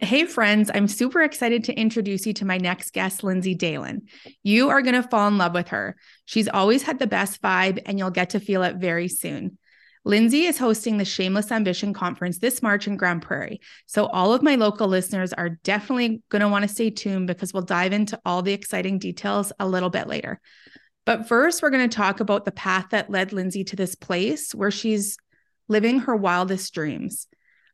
Hey, friends, I'm super excited to introduce you to my next guest, Lindsay Dalen. You are going to fall in love with her. She's always had the best vibe, and you'll get to feel it very soon. Lindsay is hosting the Shameless Ambition Conference this March in Grande Prairie. So, all of my local listeners are definitely going to want to stay tuned because we'll dive into all the exciting details a little bit later. But first, we're going to talk about the path that led Lindsay to this place where she's living her wildest dreams.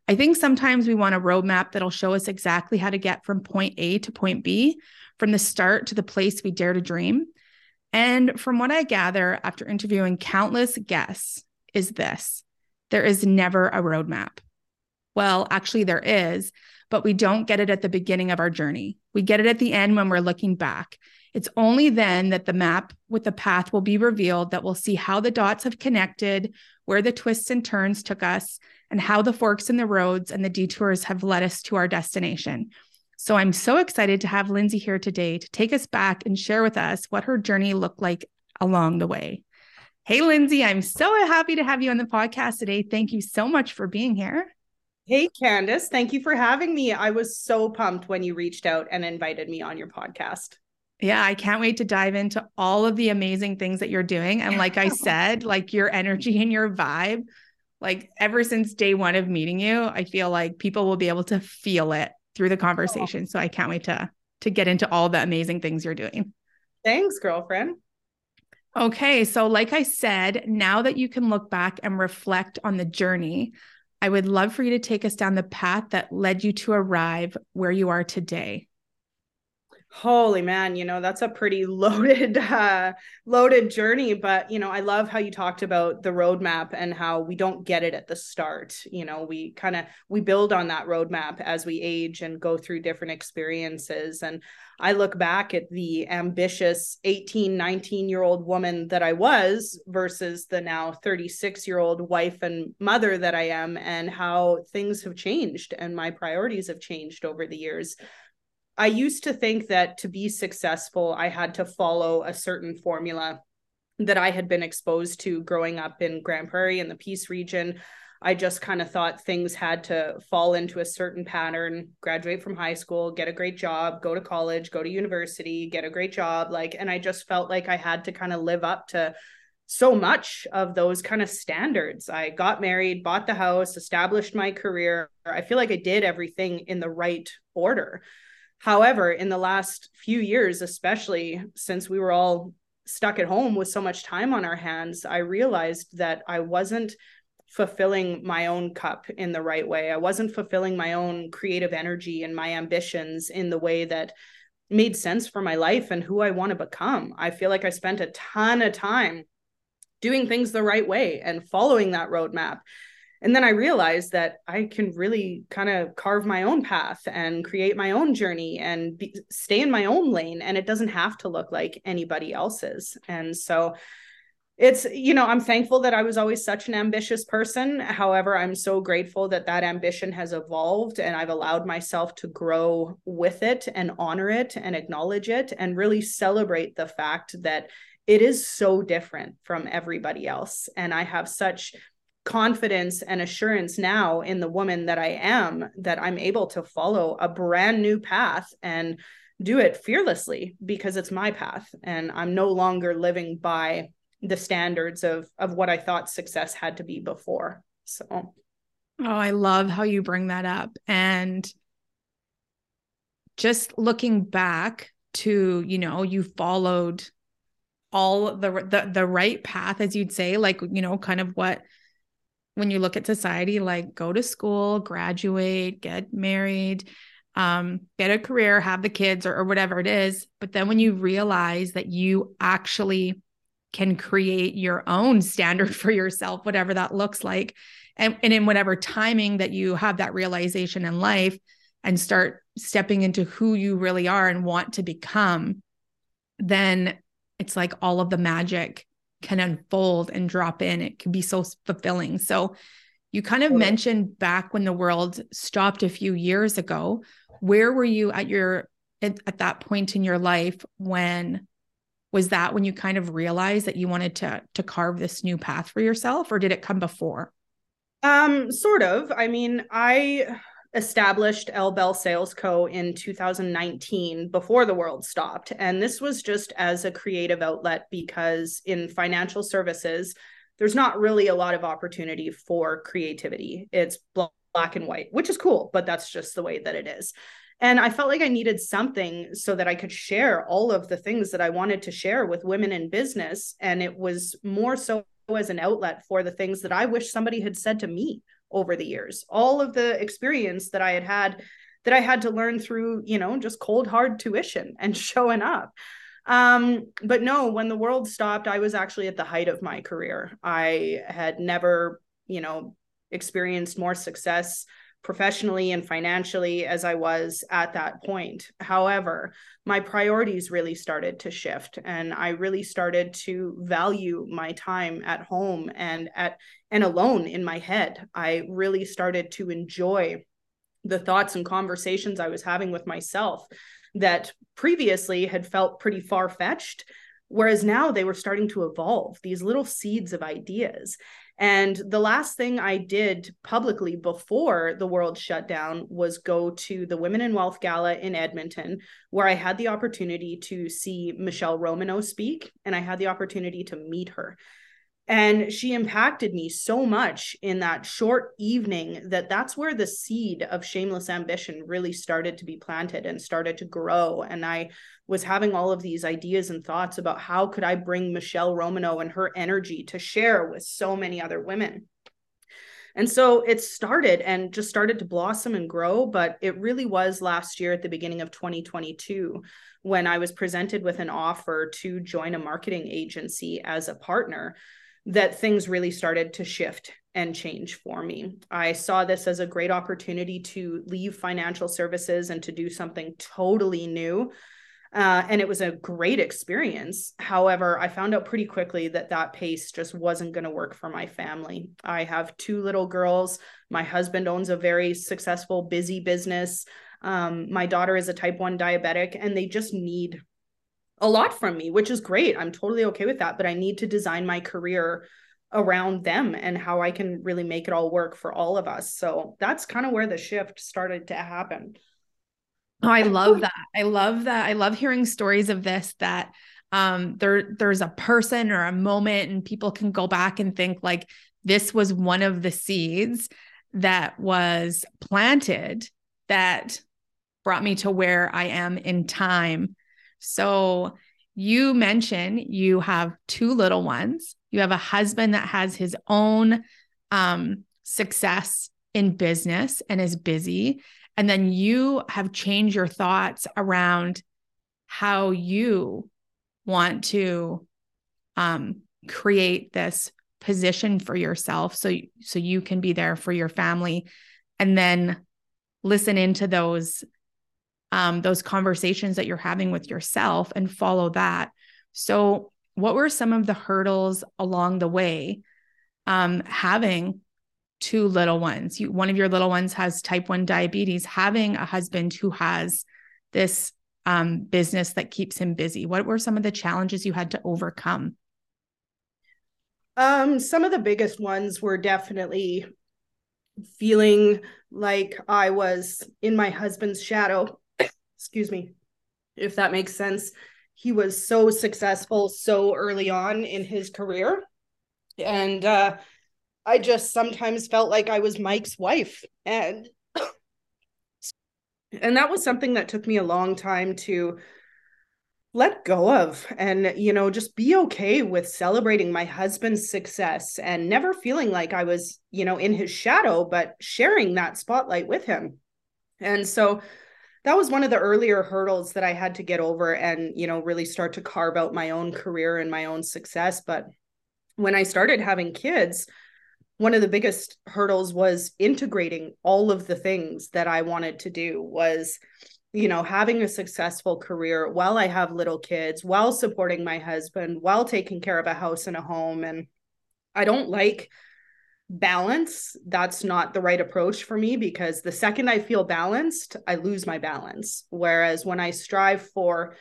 I think sometimes we want a roadmap that'll show us exactly how to get from point A to point B, from the start to the place we dare to dream. And from what I gather after interviewing countless guests, is this there is never a roadmap. Well, actually, there is, but we don't get it at the beginning of our journey. We get it at the end when we're looking back. It's only then that the map with the path will be revealed that we'll see how the dots have connected, where the twists and turns took us, and how the forks in the roads and the detours have led us to our destination. So I'm so excited to have Lindsay here today to take us back and share with us what her journey looked like along the way. Hey, Lindsay, I'm so happy to have you on the podcast today. Thank you so much for being here. Hey, Candace, thank you for having me. I was so pumped when you reached out and invited me on your podcast. Yeah, I can't wait to dive into all of the amazing things that you're doing. And like I said, like your energy and your vibe like ever since day one of meeting you, I feel like people will be able to feel it through the conversation. So I can't wait to to get into all the amazing things you're doing. Thanks, girlfriend. Okay, so like I said, now that you can look back and reflect on the journey, I would love for you to take us down the path that led you to arrive where you are today holy man you know that's a pretty loaded uh loaded journey but you know i love how you talked about the roadmap and how we don't get it at the start you know we kind of we build on that roadmap as we age and go through different experiences and i look back at the ambitious 18 19 year old woman that i was versus the now 36 year old wife and mother that i am and how things have changed and my priorities have changed over the years I used to think that to be successful, I had to follow a certain formula that I had been exposed to growing up in Grande Prairie in the Peace region. I just kind of thought things had to fall into a certain pattern, graduate from high school, get a great job, go to college, go to university, get a great job. Like, and I just felt like I had to kind of live up to so much of those kind of standards. I got married, bought the house, established my career. I feel like I did everything in the right order. However, in the last few years, especially since we were all stuck at home with so much time on our hands, I realized that I wasn't fulfilling my own cup in the right way. I wasn't fulfilling my own creative energy and my ambitions in the way that made sense for my life and who I want to become. I feel like I spent a ton of time doing things the right way and following that roadmap and then i realized that i can really kind of carve my own path and create my own journey and be, stay in my own lane and it doesn't have to look like anybody else's. And so it's you know i'm thankful that i was always such an ambitious person. However i'm so grateful that that ambition has evolved and i've allowed myself to grow with it and honor it and acknowledge it and really celebrate the fact that it is so different from everybody else. And i have such confidence and assurance now in the woman that I am that I'm able to follow a brand new path and do it fearlessly because it's my path. And I'm no longer living by the standards of of what I thought success had to be before. So. Oh, I love how you bring that up. And just looking back to, you know, you followed all the the the right path as you'd say like, you know, kind of what when you look at society like go to school graduate get married um, get a career have the kids or, or whatever it is. But then when you realize that you actually can create your own standard for yourself whatever that looks like and, and in whatever timing that you have that realization in life and start stepping into who you really are and want to become, then it's like all of the magic can unfold and drop in. It can be so fulfilling. So, you kind of mentioned back when the world stopped a few years ago. Where were you at your at, at that point in your life when was that when you kind of realized that you wanted to to carve this new path for yourself or did it come before um sort of i mean i established El Bell Sales Co. in 2019 before the world stopped. And this was just as a creative outlet because in financial services, there's not really a lot of opportunity for creativity. It's black and white, which is cool, but that's just the way that it is. And I felt like I needed something so that I could share all of the things that I wanted to share with women in business. And it was more so as an outlet for the things that I wish somebody had said to me over the years. All of the experience that I had had that I had to learn through, you know, just cold hard tuition and showing up. Um, but no, when the world stopped, I was actually at the height of my career. I had never, you know, experienced more success professionally and financially as I was at that point. However, my priorities really started to shift and I really started to value my time at home and at and alone in my head. I really started to enjoy the thoughts and conversations I was having with myself that previously had felt pretty far fetched whereas now they were starting to evolve these little seeds of ideas and the last thing I did publicly before the world shut down was go to the Women in Wealth Gala in Edmonton, where I had the opportunity to see Michelle Romano speak and I had the opportunity to meet her. And she impacted me so much in that short evening that that's where the seed of shameless ambition really started to be planted and started to grow. And I was having all of these ideas and thoughts about how could I bring Michelle Romano and her energy to share with so many other women. And so it started and just started to blossom and grow. But it really was last year at the beginning of 2022 when I was presented with an offer to join a marketing agency as a partner that things really started to shift and change for me. I saw this as a great opportunity to leave financial services and to do something totally new. Uh, and it was a great experience. However, I found out pretty quickly that that pace just wasn't going to work for my family. I have two little girls. My husband owns a very successful, busy business. Um, my daughter is a type 1 diabetic, and they just need a lot from me, which is great. I'm totally okay with that. But I need to design my career around them and how I can really make it all work for all of us. So that's kind of where the shift started to happen. Oh, I love that. I love that. I love hearing stories of this that um there there's a person or a moment and people can go back and think like this was one of the seeds that was planted that brought me to where I am in time so you mentioned you have two little ones. You have a husband that has his own um, success in business and is busy. And then you have changed your thoughts around how you want to um, create this position for yourself so so you can be there for your family and then listen into those um, those conversations that you're having with yourself and follow that. So, what were some of the hurdles along the way um, having two little ones? You, one of your little ones has type 1 diabetes, having a husband who has this um, business that keeps him busy. What were some of the challenges you had to overcome? Um, some of the biggest ones were definitely feeling like I was in my husband's shadow excuse me, if that makes sense. He was so successful so early on in his career. And uh, I just sometimes felt like I was Mike's wife. And and that was something that took me a long time to let go of and you know just be okay with celebrating my husband's success and never feeling like i was you know in his shadow but sharing that spotlight with him and so that was one of the earlier hurdles that I had to get over and, you know, really start to carve out my own career and my own success. But when I started having kids, one of the biggest hurdles was integrating all of the things that I wanted to do was you know having a successful career while I have little kids while supporting my husband while taking care of a house and a home. And I don't like balance. That's not the right approach for me because the second I feel balanced I lose my balance. Whereas when I strive for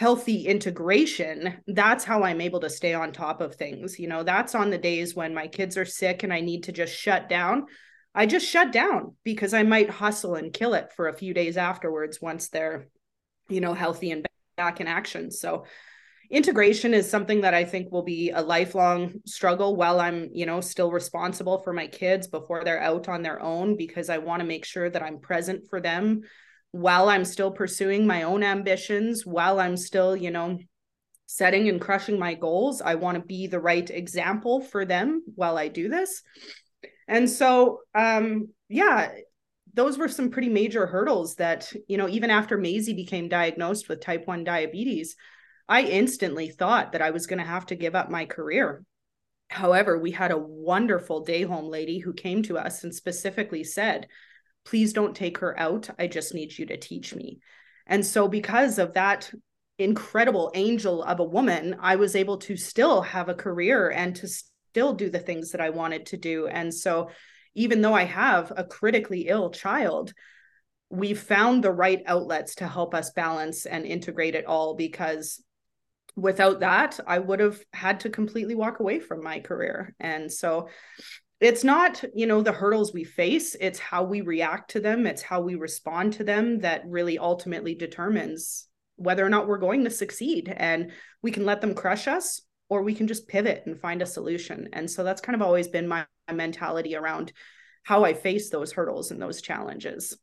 healthy integration, that's how I'm able to stay on top of things. You know, that's on the days when my kids are sick and I need to just shut down. I just shut down because I might hustle and kill it for a few days afterwards once they're, you know, healthy and back in action. So, integration is something that I think will be a lifelong struggle while I'm, you know, still responsible for my kids before they're out on their own because I want to make sure that I'm present for them while I'm still pursuing my own ambitions, while I'm still, you know, setting and crushing my goals. I want to be the right example for them while I do this. And so, um, yeah, those were some pretty major hurdles that, you know, even after Maisie became diagnosed with type 1 diabetes, I instantly thought that I was going to have to give up my career. However, we had a wonderful day home lady who came to us and specifically said, please don't take her out. I just need you to teach me. And so, because of that incredible angel of a woman, I was able to still have a career and to still do the things that I wanted to do. And so, even though I have a critically ill child, we found the right outlets to help us balance and integrate it all because without that, I would have had to completely walk away from my career. And so it's not you know the hurdles we face it's how we react to them it's how we respond to them that really ultimately determines whether or not we're going to succeed and we can let them crush us or we can just pivot and find a solution. And so that's kind of always been my, mentality around how i face those hurdles and those challenges.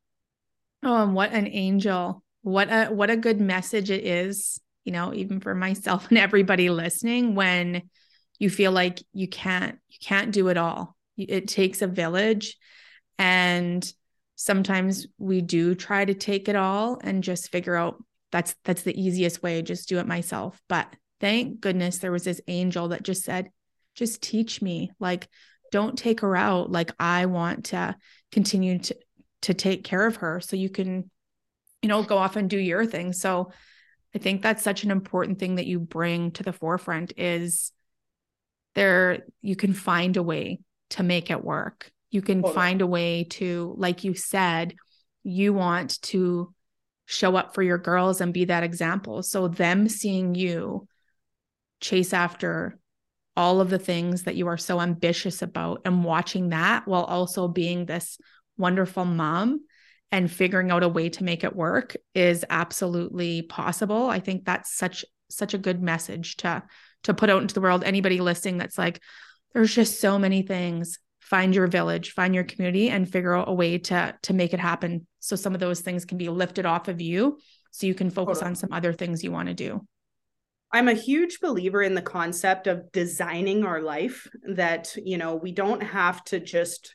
Oh and what an angel. What a what a good message it is you know even for myself and everybody listening when you feel like you can't you can't do it all it takes a village. And sometimes we do try to take it all and just figure out that's that's the easiest way just do it myself. But thank goodness there was this angel that just said just teach me like don't take her out. Like i want to continue to to take care of her so you can you know go off and do your thing. So i think that's such an important thing that you bring to the forefront is there you can find a way to make it work. You can find a way to, like you said, you want to show up for your girls and be that example. So, them seeing you chase after all of the things that you are so ambitious about and watching that while also being this wonderful mom and figuring out a way to make it work is absolutely possible. I think that's such such a good message to to put out into the world anybody listening that's like there's just so many things find your village find your community and figure out a way to to make it happen so some of those things can be lifted off of you so you can focus totally. on some other things you want to do I'm a huge believer in the concept of designing our life that, you know, we don't have to just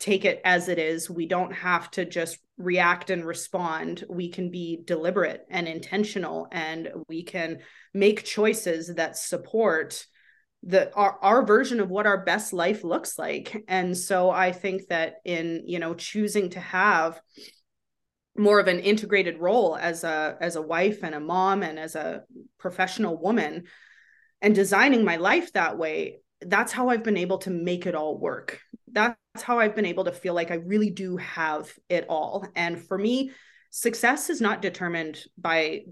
take it as it is. We don't have to just react and respond. We can be deliberate and intentional and we can make choices that support the our, our version of what our best life looks like. And so i think that in you know choosing to have more of an integrated role as a as a wife and a mom and as a professional woman and designing my life that way that's how i've been able to make it all work. That's how i've been able to feel like i really do have it all. And for me success is not determined by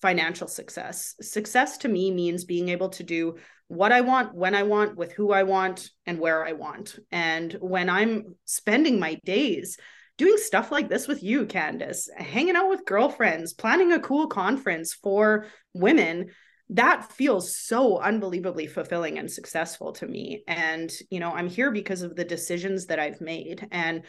financial success success to me means being able to do what I want, when I want, with who I want, and where I want. And when I'm spending my days doing stuff like this with you, Candace, hanging out with girlfriends, planning a cool conference for women, that feels so unbelievably fulfilling and successful to me. And, you know, I'm here because of the decisions that I've made. And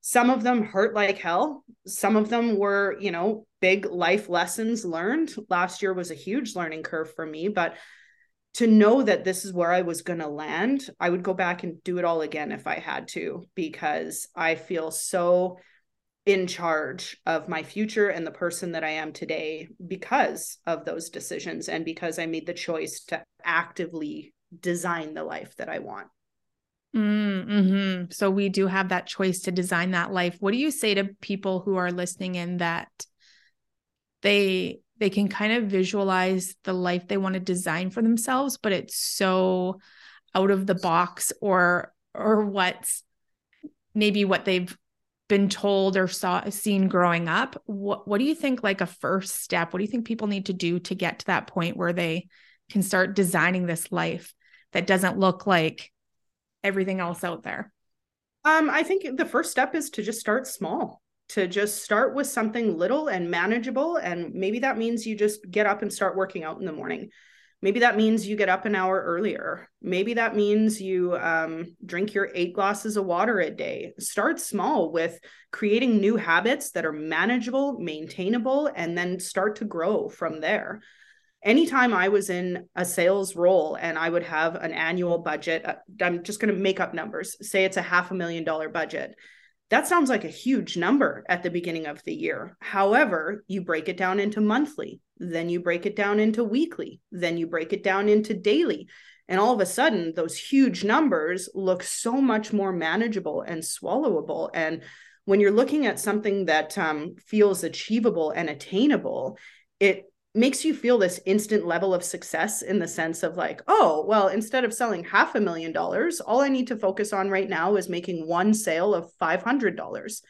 some of them hurt like hell. Some of them were, you know, big life lessons learned. Last year was a huge learning curve for me, but to know that this is where I was going to land, I would go back and do it all again if I had to, because I feel so in charge of my future and the person that I am today because of those decisions and because I made the choice to actively design the life that I want. Mm-hmm. So we do have that choice to design that life. What do you say to people who are listening in that they they can kind of visualize the life they want to design for themselves, but it's so out of the box or or what's maybe what they've been told or saw seen growing up. What what do you think like a first step? What do you think people need to do to get to that point where they can start designing this life that doesn't look like everything else out there? Um, I think the first step is to just start small, to just start with something little and manageable. And maybe that means you just get up and start working out in the morning. Maybe that means you get up an hour earlier. Maybe that means you um, drink your eight glasses of water a day. Start small with creating new habits that are manageable, maintainable, and then start to grow from there anytime I was in a sales role and I would have an annual budget, uh, I'm just going to make up numbers, say it's a half a million dollar budget. That sounds like a huge number at the beginning of the year. However, you break it down into monthly, then you break it down into weekly, then you break it down into daily. And all of a sudden, those huge numbers look so much more manageable and swallowable. And when you're looking at something that um, feels achievable and attainable, it makes you feel this instant level of success in the sense of like oh well instead of selling half a million dollars all i need to focus on right now is making one sale of $500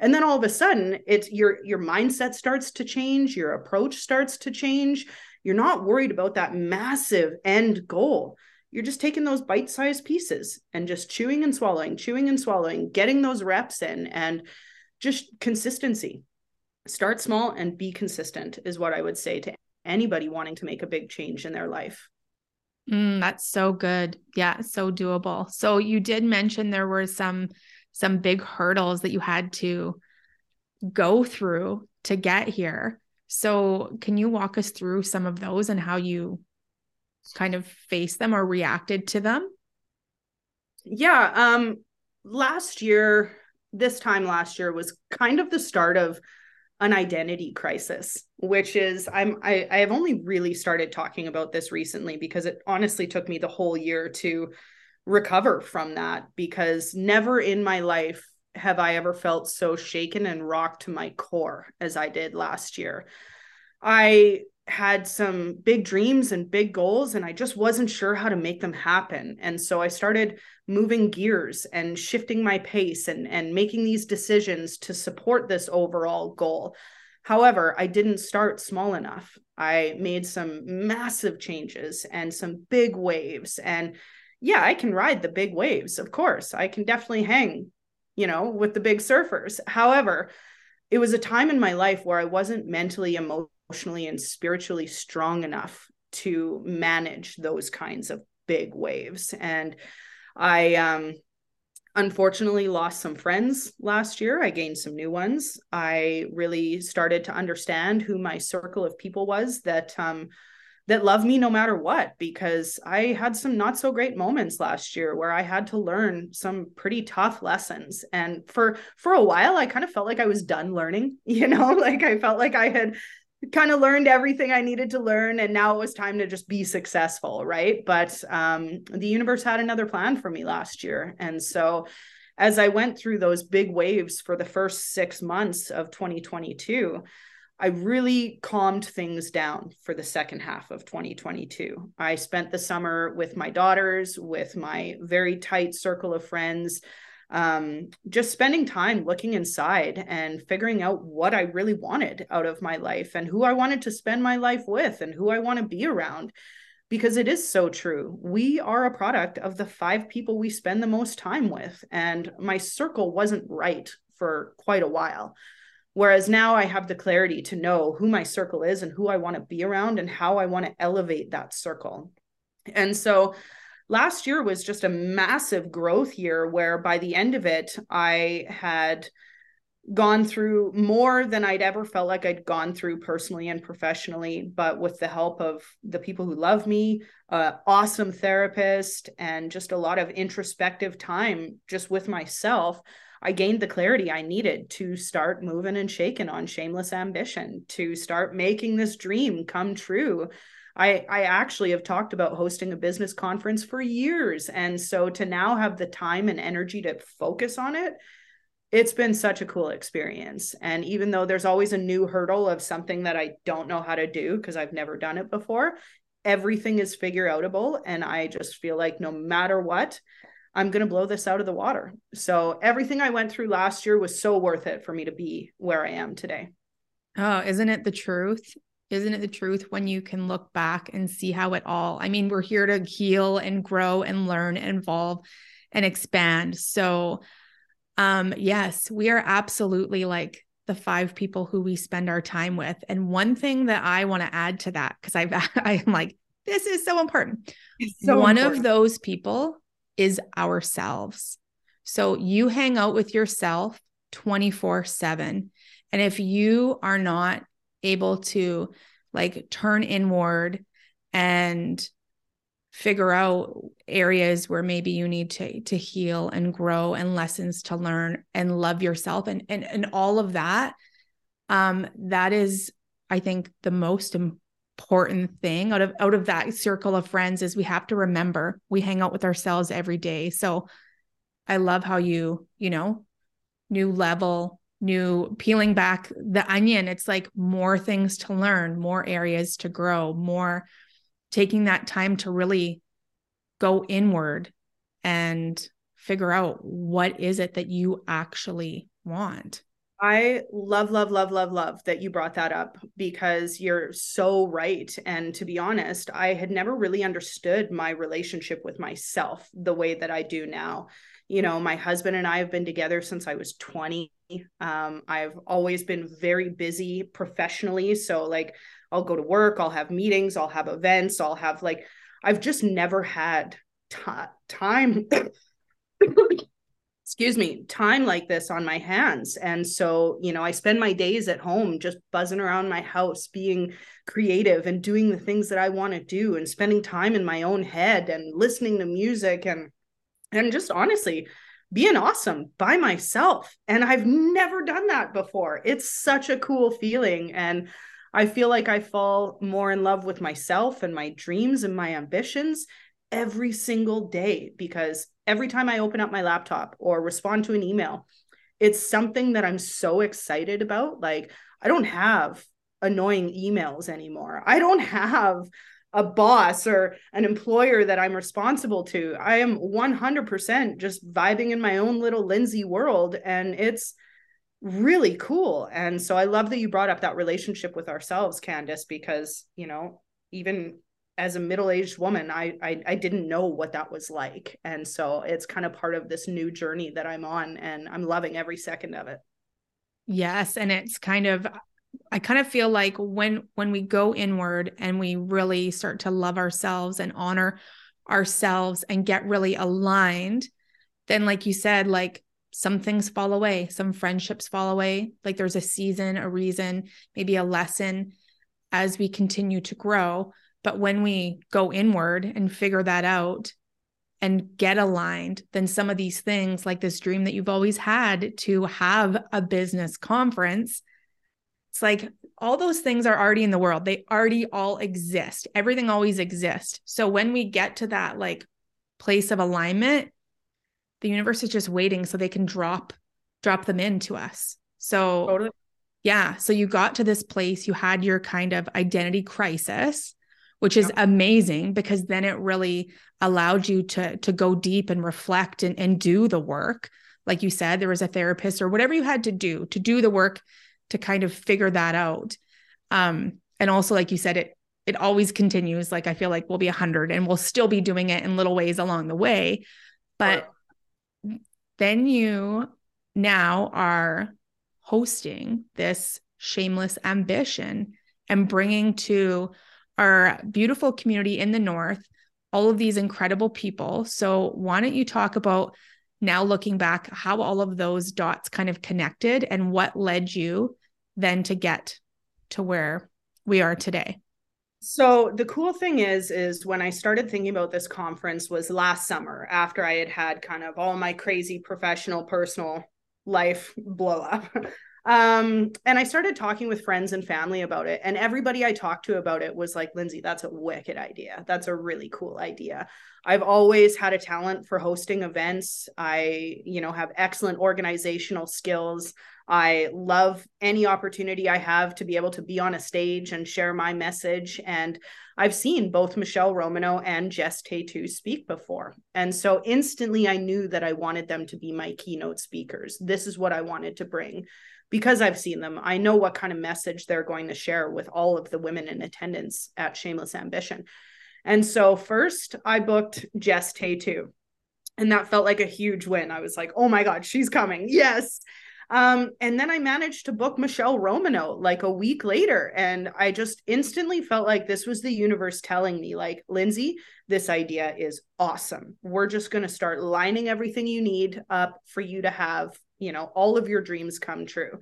and then all of a sudden it's your your mindset starts to change your approach starts to change. You're not worried about that massive end goal. You're just taking those bite-sized pieces and just chewing and swallowing chewing and swallowing getting those reps in and just consistency start small and be consistent is what I would say to anybody wanting to make a big change in their life. Mm, that's so good. Yeah, so doable. So you did mention there were some some big hurdles that you had to go through to get here. So can you walk us through some of those and how you kind of faced them or reacted to them? Yeah, um last year, this time last year was kind of the start of an identity crisis which is i'm I, I have only really started talking about this recently because it honestly took me the whole year to recover from that because never in my life have i ever felt so shaken and rocked to my core as i did last year i had some big dreams and big goals and I just wasn't sure how to make them happen. And so I started moving gears and shifting my pace and and making these decisions to support this overall goal. However, I didn't start small enough. I made some massive changes and some big waves and yeah, I can ride the big waves, of course. I can definitely hang, you know, with the big surfers. However, it was a time in my life where I wasn't mentally emotionally and spiritually strong enough to manage those kinds of big waves and i um unfortunately lost some friends last year. I gained some new ones. I really started to understand who my circle of people was that um that love me no matter what because i had some not so great moments last year where i had to learn some pretty tough lessons. And for for a while i kind of felt like i was done learning you know? Like i felt like i had kind of learned everything I needed to learn and now it was time to just be successful, right? But um, the universe had another plan for me last year. And so as I went through those big waves for the first 6 months of 2022, I really calmed things down for the second half of 2022. I spent the summer with my daughters, with my very tight circle of friends um, just spending time looking inside and figuring out what I really wanted out of my life and who I wanted to spend my life with and who I want to be around. Because it is so true. We are a product of the five people we spend the most time with. And my circle wasn't right for quite a while. Whereas now I have the clarity to know who my circle is and who I want to be around and how I want to elevate that circle. And so last year was just a massive growth year where by the end of it, I had gone through more than I'd ever felt like I'd gone through personally and professionally, but with the help of the people who love me, awesome therapist, and just a lot of introspective time just with myself. I gained the clarity I needed to start moving and shaking on shameless ambition, to start making this dream come true I I actually have talked about hosting a business conference for years and so to now have the time and energy to focus on it it's been such a cool experience and even though there's always a new hurdle of something that I don't know how to do because I've never done it before everything is figure outable and I just feel like no matter what I'm going to blow this out of the water. So everything I went through last year was so worth it for me to be where I am today. Oh, isn't it the truth? Isn't it the truth when you can look back and see how it all? I mean, we're here to heal and grow and learn and evolve and expand. So, um, yes, we are absolutely like the five people who we spend our time with. And one thing that I want to add to that, because I've I'm like, this is so important. So one important. of those people is ourselves. So you hang out with yourself 24 7. And if you are not able to like turn inward and figure out areas where maybe you need to to heal and grow and lessons to learn and love yourself and and and all of that um that is i think the most important thing. Out of out of that circle of friends is we have to remember we hang out with ourselves every day. So i love how you you know new level new peeling back the onion it's like more things to learn more areas to grow more taking that time to really go inward and figure out what is it that you actually want I love, love, love, love, love that you brought that up because you're so right. And to be honest, I had never really understood my relationship with myself the way that I do now. You know, my husband and I have been together since I was 20. Um, I've always been very busy professionally. So, like, I'll go to work, I'll have meetings, I'll have events, I'll have like, I've just never had t- time excuse me, time like this on my hands. And so, you know, I spend my days at home just buzzing around my house, being creative and doing the things that I want to do and spending time in my own head and listening to music and and just honestly being awesome by myself. And I've never done that before. It's such a cool feeling and I feel like I fall more in love with myself and my dreams and my ambitions every single day because every time I open up my laptop or respond to an email, it's something that I'm so excited about. Like, I don't have annoying emails anymore. I don't have a boss or an employer that I'm responsible to. I am 100% just vibing in my own little Lindsay world. And it's really cool. And so I love that you brought up that relationship with ourselves, Candace, because, you know, even as a middle-aged woman I, I i didn't know what that was like and so it's kind of part of this new journey that i'm on and i'm loving every second of it yes and it's kind of i kind of feel like when when we go inward and we really start to love ourselves and honor ourselves and get really aligned then like you said like some things fall away some friendships fall away. Like there's a season a reason maybe a lesson as we continue to grow. But when we go inward and figure that out and get aligned, then some of these things, like this dream that you've always had to have a business conference, it's like all those things are already in the world. They already all exist. Everything always exists. So when we get to that like place of alignment, the universe is just waiting so they can drop drop them into us. So totally. yeah, so you got to this place, you had your kind of identity crisis which is amazing because then it really allowed you to to go deep and reflect and, and do the work like you said there was a therapist or whatever you had to do to do the work to kind of figure that out. Um and also like you said it it always continues. Like i feel like we'll be a 100 and we'll still be doing it in little ways along the way. But then you now are hosting this shameless ambition and bringing to our beautiful community in the North, all of these incredible people. So, why don't you talk about now looking back how all of those dots kind of connected and what led you then to get to where we are today? So the cool thing is is when I started thinking about this conference was last summer after I had had kind of all my crazy professional personal life blow up. Um, and I started talking with friends and family about it. And everybody I talked to about it was like, Lindsay, that's a wicked idea. That's a really cool idea. I've always had a talent for hosting events. I, you know, have excellent organizational skills. I love any opportunity I have to be able to be on a stage and share my message. And I've seen both Michelle Romano and Jess Taytu speak before. And so instantly I knew that I wanted them to be my keynote speakers. This is what I wanted to bring because I've seen them, I know what kind of message they're going to share with all of the women in attendance at Shameless Ambition. And so first I booked Jess Taytu. And that felt like a huge win. I was like, oh my God, she's coming. Yes. Um, and then I managed to book Michelle Romano like a week later. And I just instantly felt like this was the universe telling me, like, Lindsay, this idea is awesome. We're just going to start lining everything you need up for you to have you know all of your dreams come true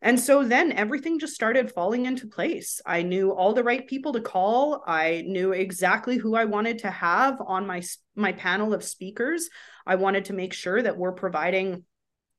and so then everything just started falling into place. I knew all the right people to call. I knew exactly who I wanted to have on my my panel of speakers. I wanted to make sure that we're providing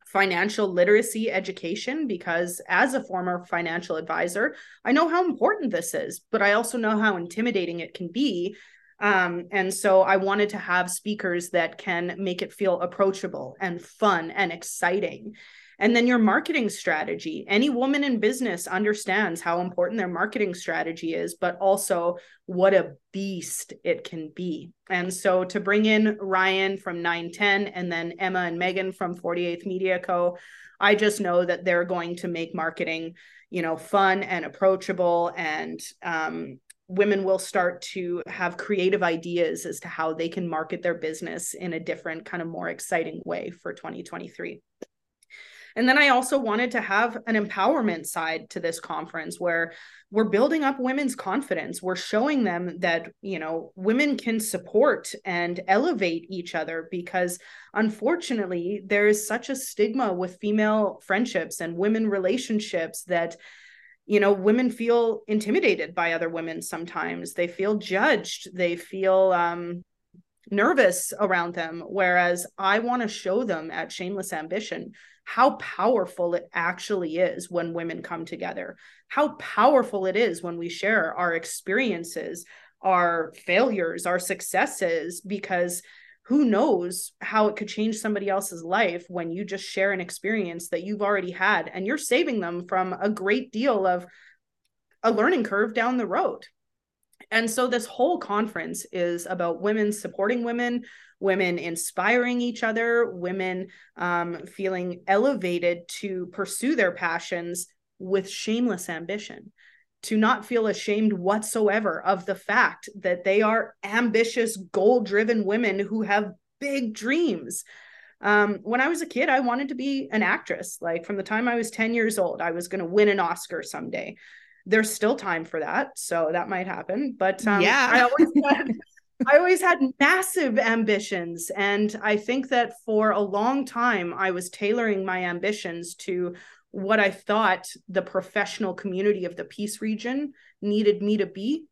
financial literacy education because as a former financial advisor, I know how important this is, but I also know how intimidating it can be um, and so I wanted to have speakers that can make it feel approachable and fun and exciting. And then your marketing strategy. Any woman in business understands how important their marketing strategy is, but also what a beast it can be. And so to bring in Ryan from 910 and then Emma and Megan from 48th Media Co., I just know that they're going to make marketing, you know, fun and approachable and um, women will start to have creative ideas as to how they can market their business in a different kind of more exciting way for 2023 and then I also wanted to have an empowerment side to this conference where we're building up women's confidence. We're showing them that, you know, women can support and elevate each other because unfortunately, there is such a stigma with female friendships and women relationships that you know women feel intimidated by other women sometimes. They feel judged. They feel um, nervous around them. Whereas i want to show them at shameless ambition how powerful it actually is when women come together. How powerful it is when we share our experiences our failures our successes because who knows how it could change somebody else's life when you just share an experience that you've already had and you're saving them from a great deal of a learning curve down the road. And so this whole conference is about women supporting women, women inspiring each other, women um, feeling elevated to pursue their passions with shameless ambition to not feel ashamed whatsoever of the fact that they are ambitious, goal driven women who have big dreams. Um, when I was a kid, I wanted to be an actress. Like from the time I was 10 years old, I was going to win an Oscar someday. There's still time for that. So that might happen. But um, yeah, I always had. I always had massive ambitions. And I think that for a long time, I was tailoring my ambitions to what I thought the professional community of the peace region needed me to be,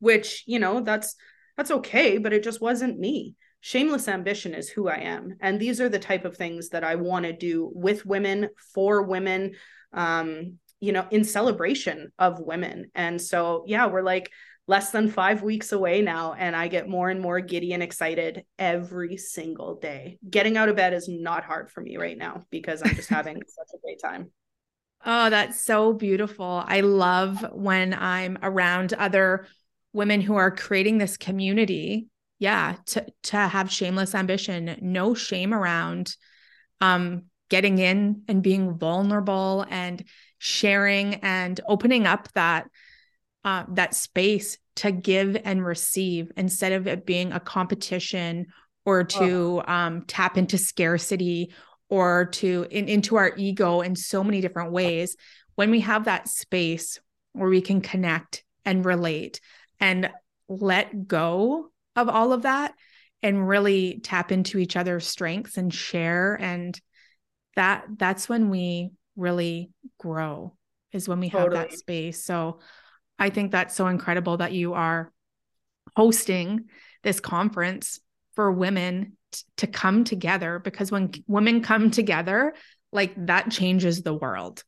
which, you know, that's that's okay, but it just wasn't me. Shameless ambition is who I am. And these are the type of things that I want to do with women, for women, um, you know, in celebration of women. And so, yeah, we're like, less than five weeks away now, and I get more and more giddy and excited every single day. Getting out of bed is not hard for me right now because I'm just having such a great time. Oh, that's so beautiful. I love when I'm around other women who are creating this community. Yeah, to to have shameless ambition, no shame around um getting in and being vulnerable and sharing and opening up that uh, that space to give and receive instead of it being a competition or to oh. um, tap into scarcity or to in, into our ego in so many different ways when we have that space where we can connect and relate and let go of all of that and really tap into each other's strengths and share and that that's when we really grow is when we totally. have that space so I think that's so incredible that you are hosting this conference for women t- to come together because when women come together, like that changes the world.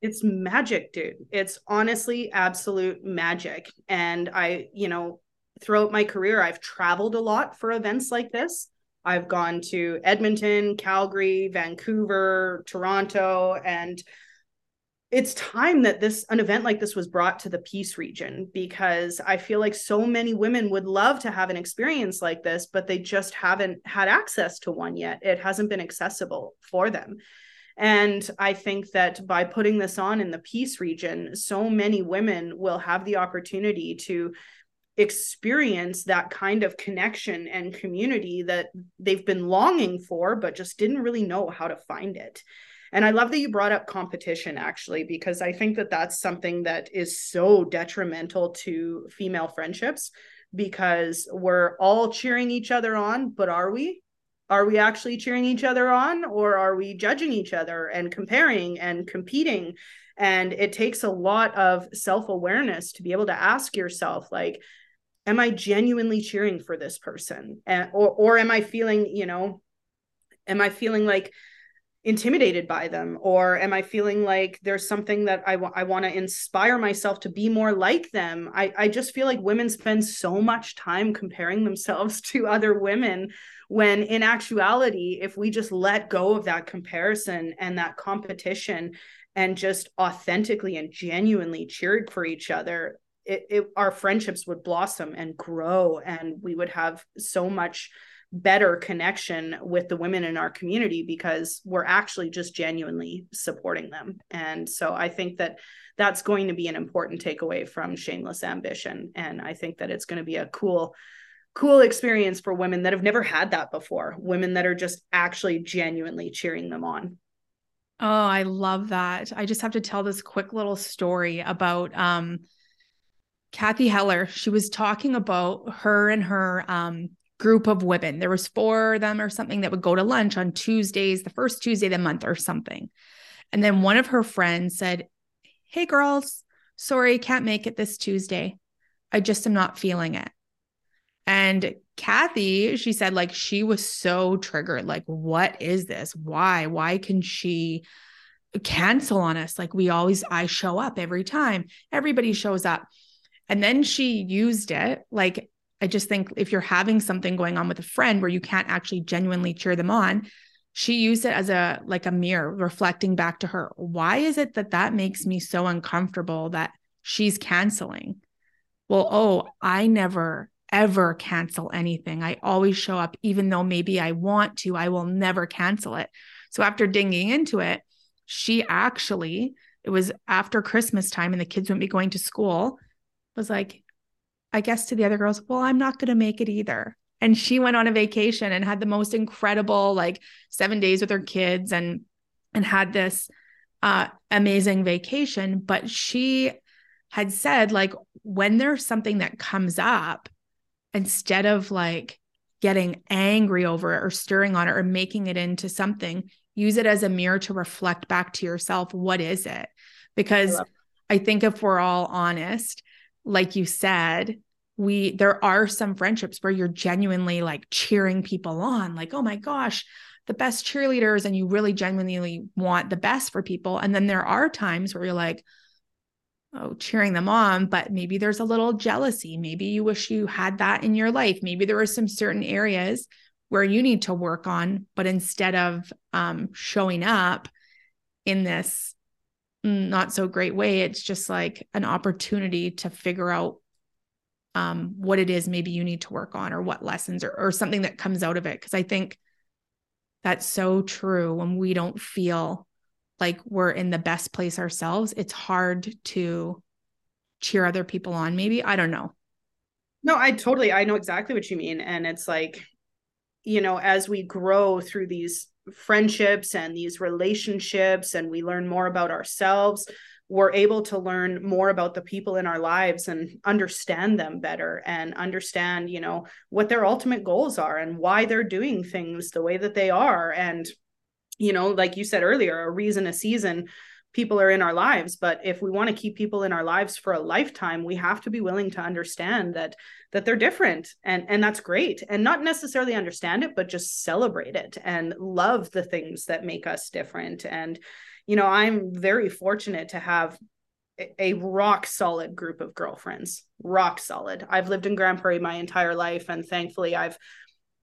It's magic, dude. It's honestly absolute magic. And I, you know, throughout my career, I've traveled a lot for events like this. I've gone to Edmonton, Calgary, Vancouver, Toronto, and it's time that this an event like this was brought to the peace region because i feel like so many women would love to have an experience like this but they just haven't had access to one yet. It hasn't been accessible for them. And i think that by putting this on in the peace region so many women will have the opportunity to experience that kind of connection and community that they've been longing for but just didn't really know how to find it and I love that you brought up competition actually, because I think that that's something that is so detrimental to female friendships because we're all cheering each other on, but are we? Are we actually cheering each other on or are we judging each other and comparing and competing? And it takes a lot of self awareness to be able to ask yourself, like, am I genuinely cheering for this person? And, or, or am I feeling, you know, am I feeling like, intimidated by them? Or am i feeling like there's something that i, I want to inspire myself to be more like them? I, I just feel like women spend so much time comparing themselves to other women when in actuality if we just let go of that comparison and that competition and just authentically and genuinely cheered for each other it, it our friendships would blossom and grow and we would have so much better connection with the women in our community because we're actually just genuinely supporting them. And so I think that that's going to be an important takeaway from Shameless Ambition. And I think that it's going to be a cool, cool experience for women that have never had that before, women that are just actually genuinely cheering them on. Oh, I love that. I just have to tell this quick little story about um Cathy Heller. She was talking about her and her um group of women. There was four of them or something that would go to lunch on Tuesdays, the first Tuesday of the month or something. And then one of her friends said, "Hey girls, sorry, can't make it this Tuesday. I just am not feeling it." And Cathy, she said like she was so triggered like what is this? Why? Why can she cancel on us? Like we always I show up every time. Everybody shows up. And then she used it like I just think if you're having something going on with a friend where you can't actually genuinely cheer them on, she used it as a like a mirror reflecting back to her. Why is it that that makes me so uncomfortable that she's canceling? Well, oh, I never ever cancel anything. I always show up even though maybe I want to, I will never cancel it. So after digging into it, she actually it was after Christmas time and the kids wouldn't be going to school was like, I guess to the other girls, well, I'm not going to make it either. And she went on a vacation and had the most incredible like 7 days with her kids and and had this uh amazing vacation, but she had said like when there's something that comes up instead of like getting angry over it or stirring on it or making it into something, use it as a mirror to reflect back to yourself what is it? Because I, I think if we're all honest, like you said, we there are some friendships where you're genuinely like cheering people on, like, oh my gosh, the best cheerleaders, and you really genuinely want the best for people. And then there are times where you're like, oh, cheering them on, but maybe there's a little jealousy. Maybe you wish you had that in your life. Maybe there are some certain areas where you need to work on, but instead of um, showing up in this not so great way. It's just like an opportunity to figure out um, what it is maybe you need to work on or what lessons or, or something that comes out of it. Cause I think that's so true when we don't feel like we're in the best place ourselves. It's hard to cheer other people on, maybe. I don't know. No, I totally, I know exactly what you mean. And it's like, you know, as we grow through these friendships and these relationships and we learn more about ourselves we're able to learn more about the people in our lives and understand them better and understand you know what their ultimate goals are and why they're doing things the way that they are. And you know like you said earlier a reason a season people are in our lives but if we want to keep people in our lives for a lifetime we have to be willing to understand that that they're different and and that's great and not necessarily understand it but just celebrate it and love the things that make us different. And you know i'm very fortunate to have a rock solid group of girlfriends rock solid. I've lived in Grande Prairie my entire life and thankfully i've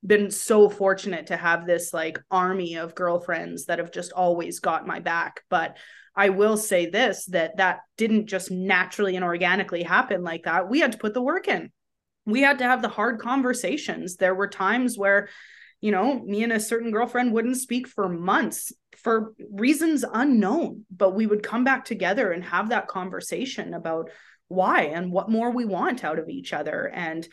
been so fortunate to have this like army of girlfriends that have just always got my back. But i will say this that that didn't just naturally and organically happen like that. We had to put the work in. We had to have the hard conversations. There were times where you know me and a certain girlfriend wouldn't speak for months for reasons unknown but we would come back together and have that conversation about why and what more we want out of each other. And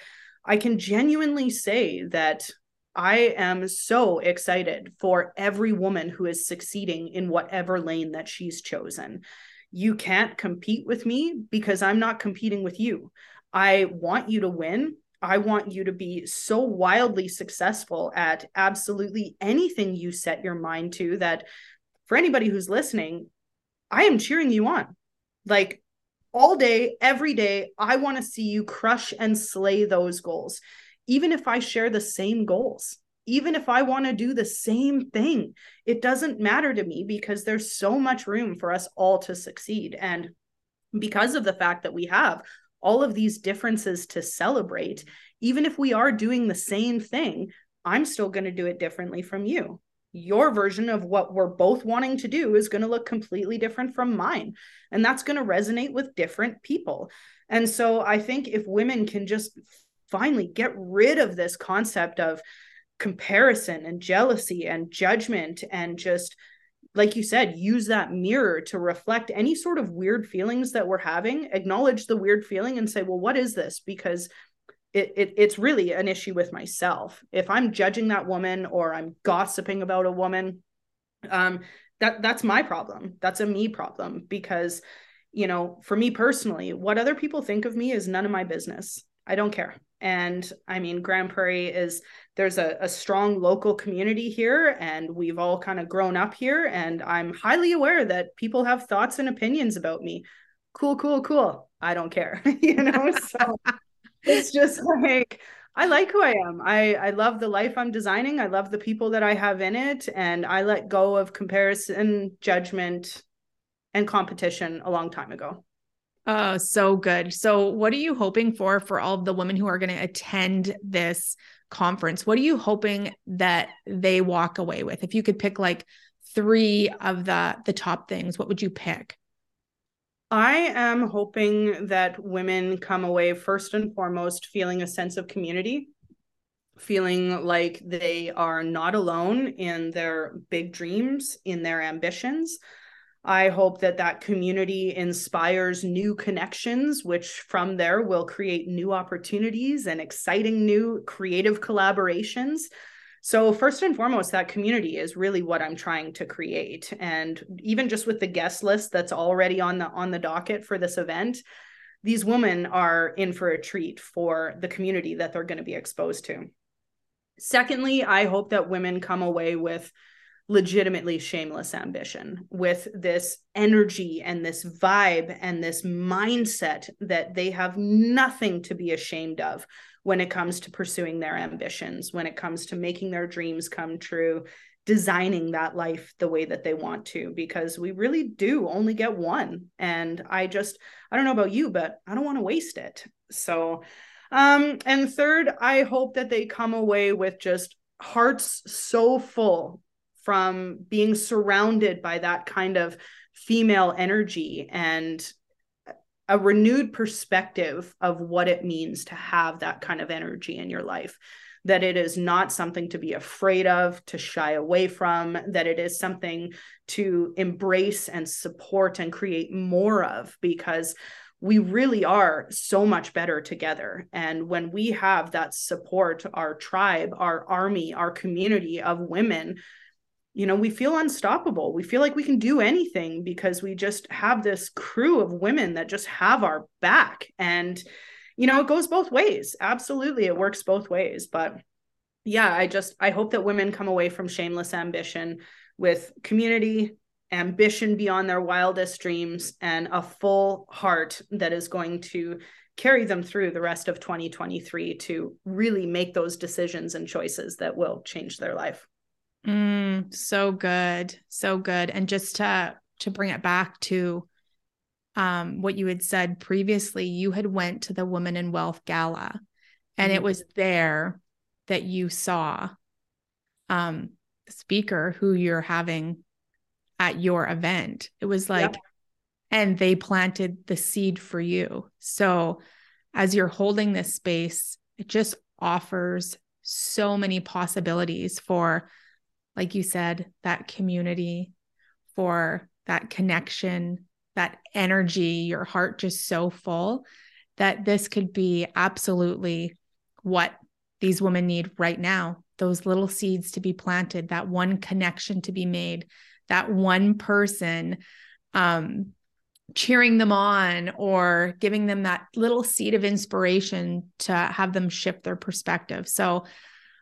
I can genuinely say that I am so excited for every woman who is succeeding in whatever lane that she's chosen. You can't compete with me because I'm not competing with you. I want you to win. I want you to be so wildly successful at absolutely anything you set your mind to that for anybody who's listening, I am cheering you on. Like all day, every day, I want to see you crush and slay those goals. Even if I share the same goals, even if I want to do the same thing, it doesn't matter to me because there's so much room for us all to succeed. And because of the fact that we have all of these differences to celebrate, even if we are doing the same thing, I'm still going to do it differently from you your version of what we're both wanting to do is going to look completely different from mine. And that's going to resonate with different people. And so I think if women can just finally get rid of this concept of comparison and jealousy and judgment and just like you said use that mirror to reflect any sort of weird feelings that we're having. Acknowledge the weird feeling and say well what is this? Because it, it, it's really an issue with myself. If i'm judging that woman or i'm gossiping about a woman um that that's my problem. That's a me problem because you know for me personally what other people think of me is none of my business. I don't care and i mean Grande Prairie is there's a, a strong local community here and we've all kind of grown up here and i'm highly aware that people have thoughts and opinions about me cool cool cool i don't care you know so it's just like I like who I am. I I love the life I'm designing. I love the people that I have in it and I let go of comparison, judgment and competition a long time ago. Oh, so good. So, what are you hoping for for all of the women who are going to attend this conference? What are you hoping that they walk away with? If you could pick like 3 of the the top things, what would you pick? I am hoping that women come away first and foremost feeling a sense of community, feeling like they are not alone in their big dreams, in their ambitions. I hope that that community inspires new connections, which from there will create new opportunities and exciting new creative collaborations. So first and foremost, that community is really what I'm trying to create. And even just with the guest list that's already on the on the docket for this event, these women are in for a treat for the community that they're going to be exposed to. Secondly, I hope that women come away with legitimately shameless ambition with this energy and this vibe and this mindset that they have nothing to be ashamed of when it comes to pursuing their ambitions, when it comes to making their dreams come true, designing that life the way that they want to, because we really do only get one. And I just, I don't know about you, but I don't want to waste it. So, um, and third, I hope that they come away with just hearts so full from being surrounded by that kind of female energy and a renewed perspective of what it means to have that kind of energy in your life that it is not something to be afraid of, to shy away from, that it is something to embrace and support and create more of because we really are so much better together. And when we have that support, our tribe, our army, our community of women you know, we feel unstoppable. We feel like we can do anything because we just have this crew of women that just have our back. And, you know, it goes both ways. Absolutely. It works both ways. But yeah, I just, I hope that women come away from shameless ambition with community, ambition beyond their wildest dreams and a full heart that is going to carry them through the rest of 2023 to really make those decisions and choices that will change their life. Mm, so good. So good. And just to to bring it back to um, what you had said previously, you had went to the Women in Wealth Gala, and mm-hmm. it was there that you saw um, the speaker who you're having at your event. It was like, and they planted the seed for you. So as you're holding this space, it just offers so many possibilities for, like you said, that community, for that connection, that energy, your heart just so full that this could be absolutely what these women need right now. Those little seeds to be planted that one connection to be made that one person um, cheering them on or giving them that little seed of inspiration to have them shift their perspective. So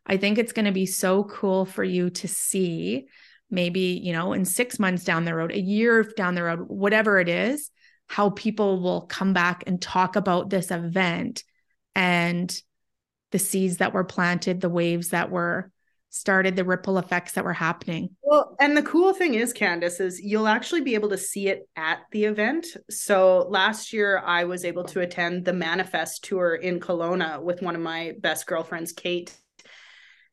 i think it's going to be so cool for you to see maybe, you know, in six months down the road, a year down the road, whatever it is, how people will come back and talk about this event and the seeds that were planted, the waves that were started, the ripple effects that were happening. Well, and the cool thing is, Candace, is you'll actually be able to see it at the event. So last year, I was able to attend the Manifest tour in Kelowna with one of my best girlfriends, Kate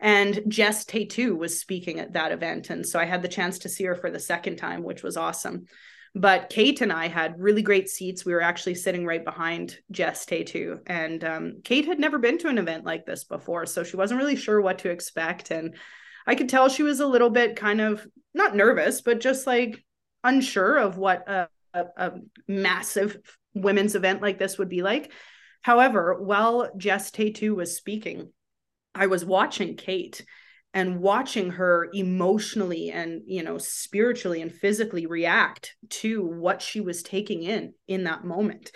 and Jess Taytoo was speaking at that event. And so I had the chance to see her for the second time, which was awesome. But Kate and I had really great seats. We were actually sitting right behind Jess Taytoo. And um, Kate had never been to an event like this before. So she wasn't really sure what to expect. And I could tell she was a little bit kind of not nervous, but just like unsure of what a, a, a massive women's event like this would be like. However, while Jess Taytoo was speaking, I was watching Kate and watching her emotionally and you know spiritually and physically react to what she was taking in in that moment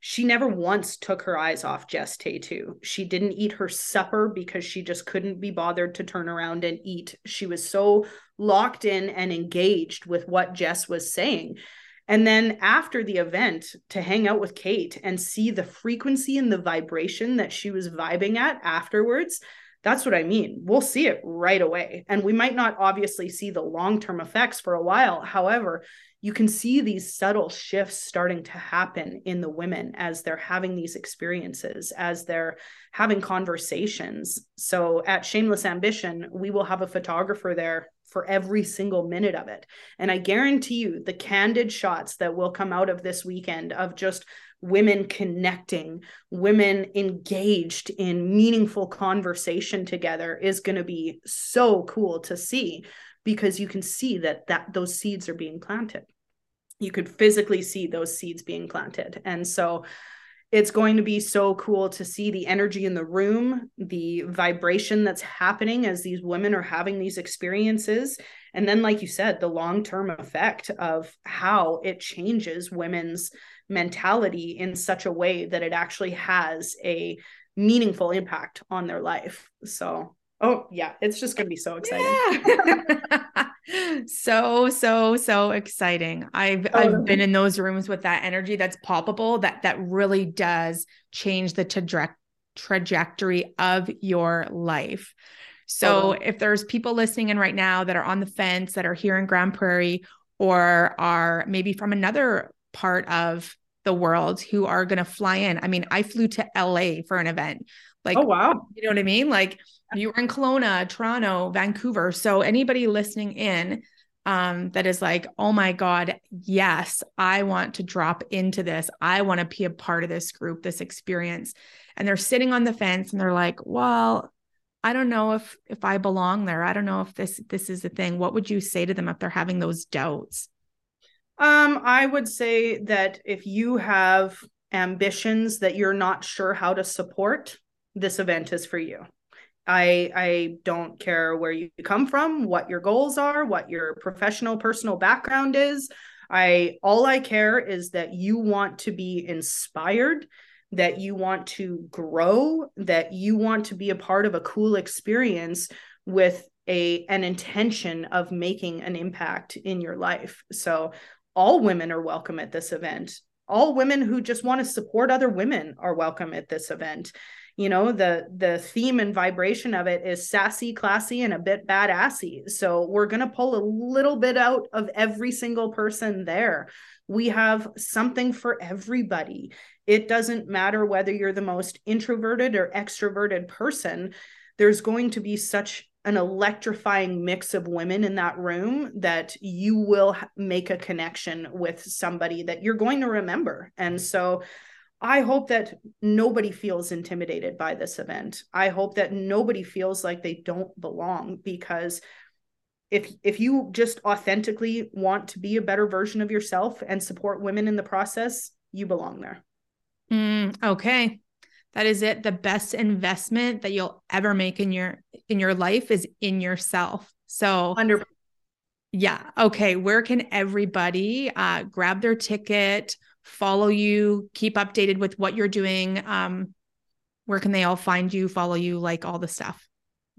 she never once took her eyes off Jess Taytoo. She didn't eat her supper because she just couldn't be bothered to turn around and eat. She was so locked in and engaged with what Jess was saying. And then after the event, to hang out with Kate and see the frequency and the vibration that she was vibing at afterwards, that's what I mean. We'll see it right away. And we might not obviously see the long term effects for a while. However, you can see these subtle shifts starting to happen in the women as they're having these experiences, as they're having conversations. So at Shameless Ambition, we will have a photographer there for every single minute of it. And I guarantee you, the candid shots that will come out of this weekend of just women connecting, women engaged in meaningful conversation together is going to be so cool to see because you can see that that those seeds are being planted. You could physically see those seeds being planted. And so it's going to be so cool to see the energy in the room, the vibration that's happening as these women are having these experiences. And then, like you said, the long term effect of how it changes women's mentality in such a way that it actually has a meaningful impact on their life. So, oh, yeah, it's just going to be so exciting. Yeah. so so so exciting. I've oh, I've been in those rooms with that energy that's palpable that that really does change the traje- trajectory of your life. So, oh. if there's people listening in right now that are on the fence that are here in Grande Prairie or are maybe from another part of the world who are going to fly in. I mean, I flew to LA for an event. Like, oh, wow. You know what I mean? Like, you were in Kelowna, Toronto, Vancouver. So, anybody listening in um, that is like, oh my God, yes, I want to drop into this. I want to be a part of this group, this experience. And they're sitting on the fence and they're like, well, I don't know if if I belong there. I don't know if this this is the thing. What would you say to them if they're having those doubts? Um, I would say that if you have ambitions that you're not sure how to support, this event is for you. I I don't care where you come from, what your goals are, what your professional personal background is. I all I care is that you want to be inspired, that you want to grow, that you want to be a part of a cool experience with a an intention of making an impact in your life. So all women are welcome at this event. All women who just want to support other women are welcome at this event. You know, the the theme and vibration of it is sassy, classy, and a bit badassy. So we're gonna pull a little bit out of every single person there. We have something for everybody. It doesn't matter whether you're the most introverted or extroverted person. There's going to be such an electrifying mix of women in that room that you will make a connection with somebody that you're going to remember. And so I hope that nobody feels intimidated by this event. I hope that nobody feels like they don't belong because if if you just authentically want to be a better version of yourself and support women in the process, you belong there. Mm, okay. That is it. The best investment that you'll ever make in your in your life is in yourself. So under yeah. Okay. Where can everybody uh, grab their ticket, follow you, keep updated with what you're doing? Um, where can they all find you, follow you, like all the stuff?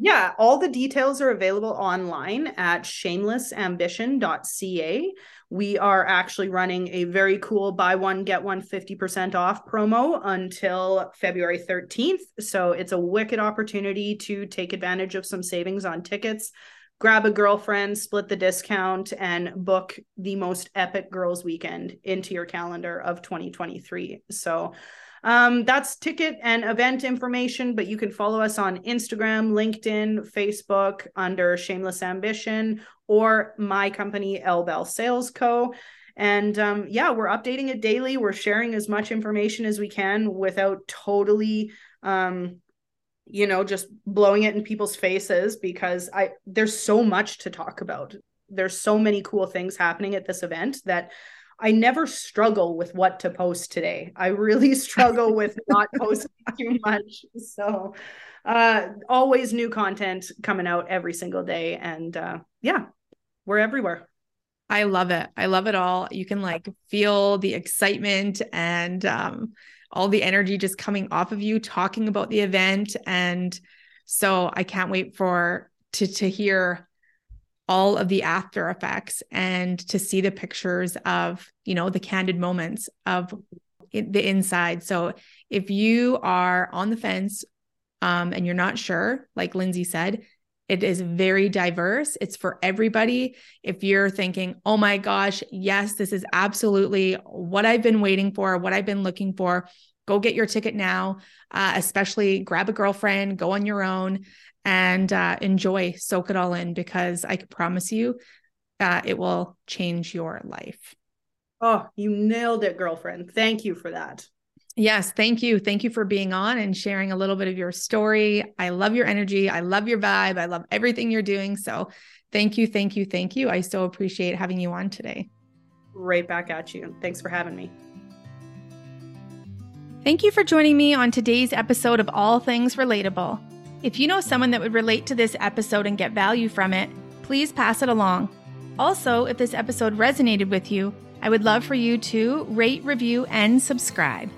Yeah, all the details are available online at shamelessambition.ca. We are actually running a very cool buy one, get one 50% off promo until February 13th. So it's a wicked opportunity to take advantage of some savings on tickets, grab a girlfriend, split the discount, and book the most epic girls' weekend into your calendar of 2023. So um, that's ticket and event information, but you can follow us on Instagram, LinkedIn, Facebook under Shameless Ambition or my company, L Bell Sales Co. And um, yeah, we're updating it daily. We're sharing as much information as we can without totally um, you know just blowing it in people's faces because i there's so much to talk about there's so many cool things happening at this event that I never struggle with what to post today. I really struggle with not posting too much. So, uh, always new content coming out every single day. And uh, yeah, we're everywhere. I love it. I love it all. You can like feel the excitement and um, all the energy just coming off of you talking about the event. And so I can't wait for to to hear all of the after effects and to see the pictures of you know the candid moments of the inside so if you are on the fence um, and you're not sure like lindsay said it is very diverse it's for everybody if you're thinking oh my gosh yes this is absolutely what i've been waiting for what i've been looking for go get your ticket now uh, especially grab a girlfriend go on your own and uh, enjoy, soak it all in because I can promise you uh, it will change your life. Oh, you nailed it, girlfriend. Thank you for that. Yes, thank you. Thank you for being on and sharing a little bit of your story. I love your energy. I love your vibe. I love everything you're doing. So, thank you, thank you, thank you. I so appreciate having you on today. Right back at you. Thanks for having me. Thank you for joining me on today's episode of All Things Relatable. If you know someone that would relate to this episode and get value from it, please pass it along. Also, if this episode resonated with you, I would love for you to rate, review, and subscribe.